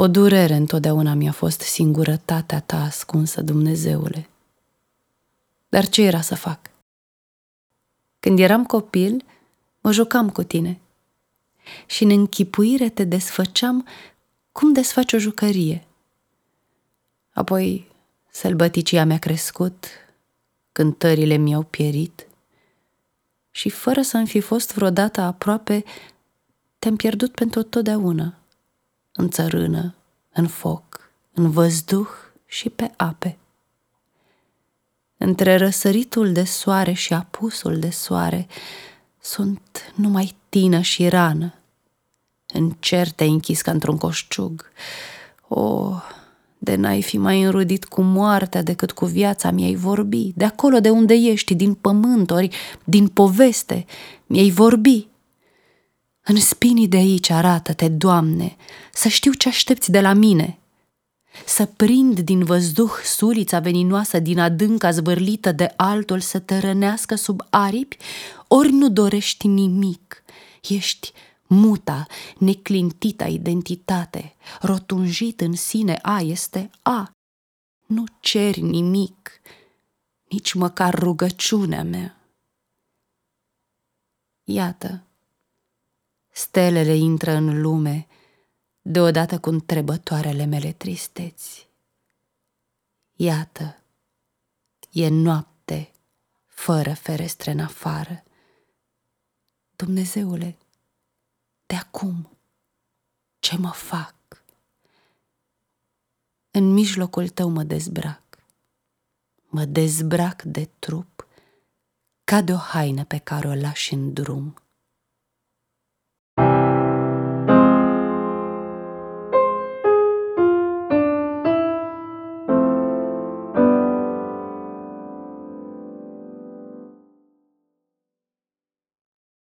O durere întotdeauna mi-a fost singurătatea ta ascunsă, Dumnezeule. Dar ce era să fac? Când eram copil, mă jucam cu tine și în închipuire te desfăceam cum desfaci o jucărie. Apoi sălbăticia mi-a crescut, cântările mi-au pierit și fără să-mi fi fost vreodată aproape, te-am pierdut pentru totdeauna, în țărână, în foc, în văzduh și pe ape. Între răsăritul de soare și apusul de soare sunt numai tină și rană. În cer te închis ca într-un coșciug. O, de n-ai fi mai înrudit cu moartea decât cu viața mi-ai vorbi, de acolo de unde ești, din pământ, ori din poveste, mi-ai vorbi. În spinii de aici arată-te, Doamne, să știu ce aștepți de la mine, să prind din văzduh sulița veninoasă din adânca zvârlită de altul să te rănească sub aripi, ori nu dorești nimic, ești muta, neclintita identitate, rotunjit în sine A este A. Nu ceri nimic, nici măcar rugăciunea mea. Iată, stelele intră în lume, deodată cu întrebătoarele mele tristeți. Iată, e noapte, fără ferestre în afară. Dumnezeule, de acum, ce mă fac? În mijlocul tău mă dezbrac, mă dezbrac de trup ca de o haină pe care o lași în drum.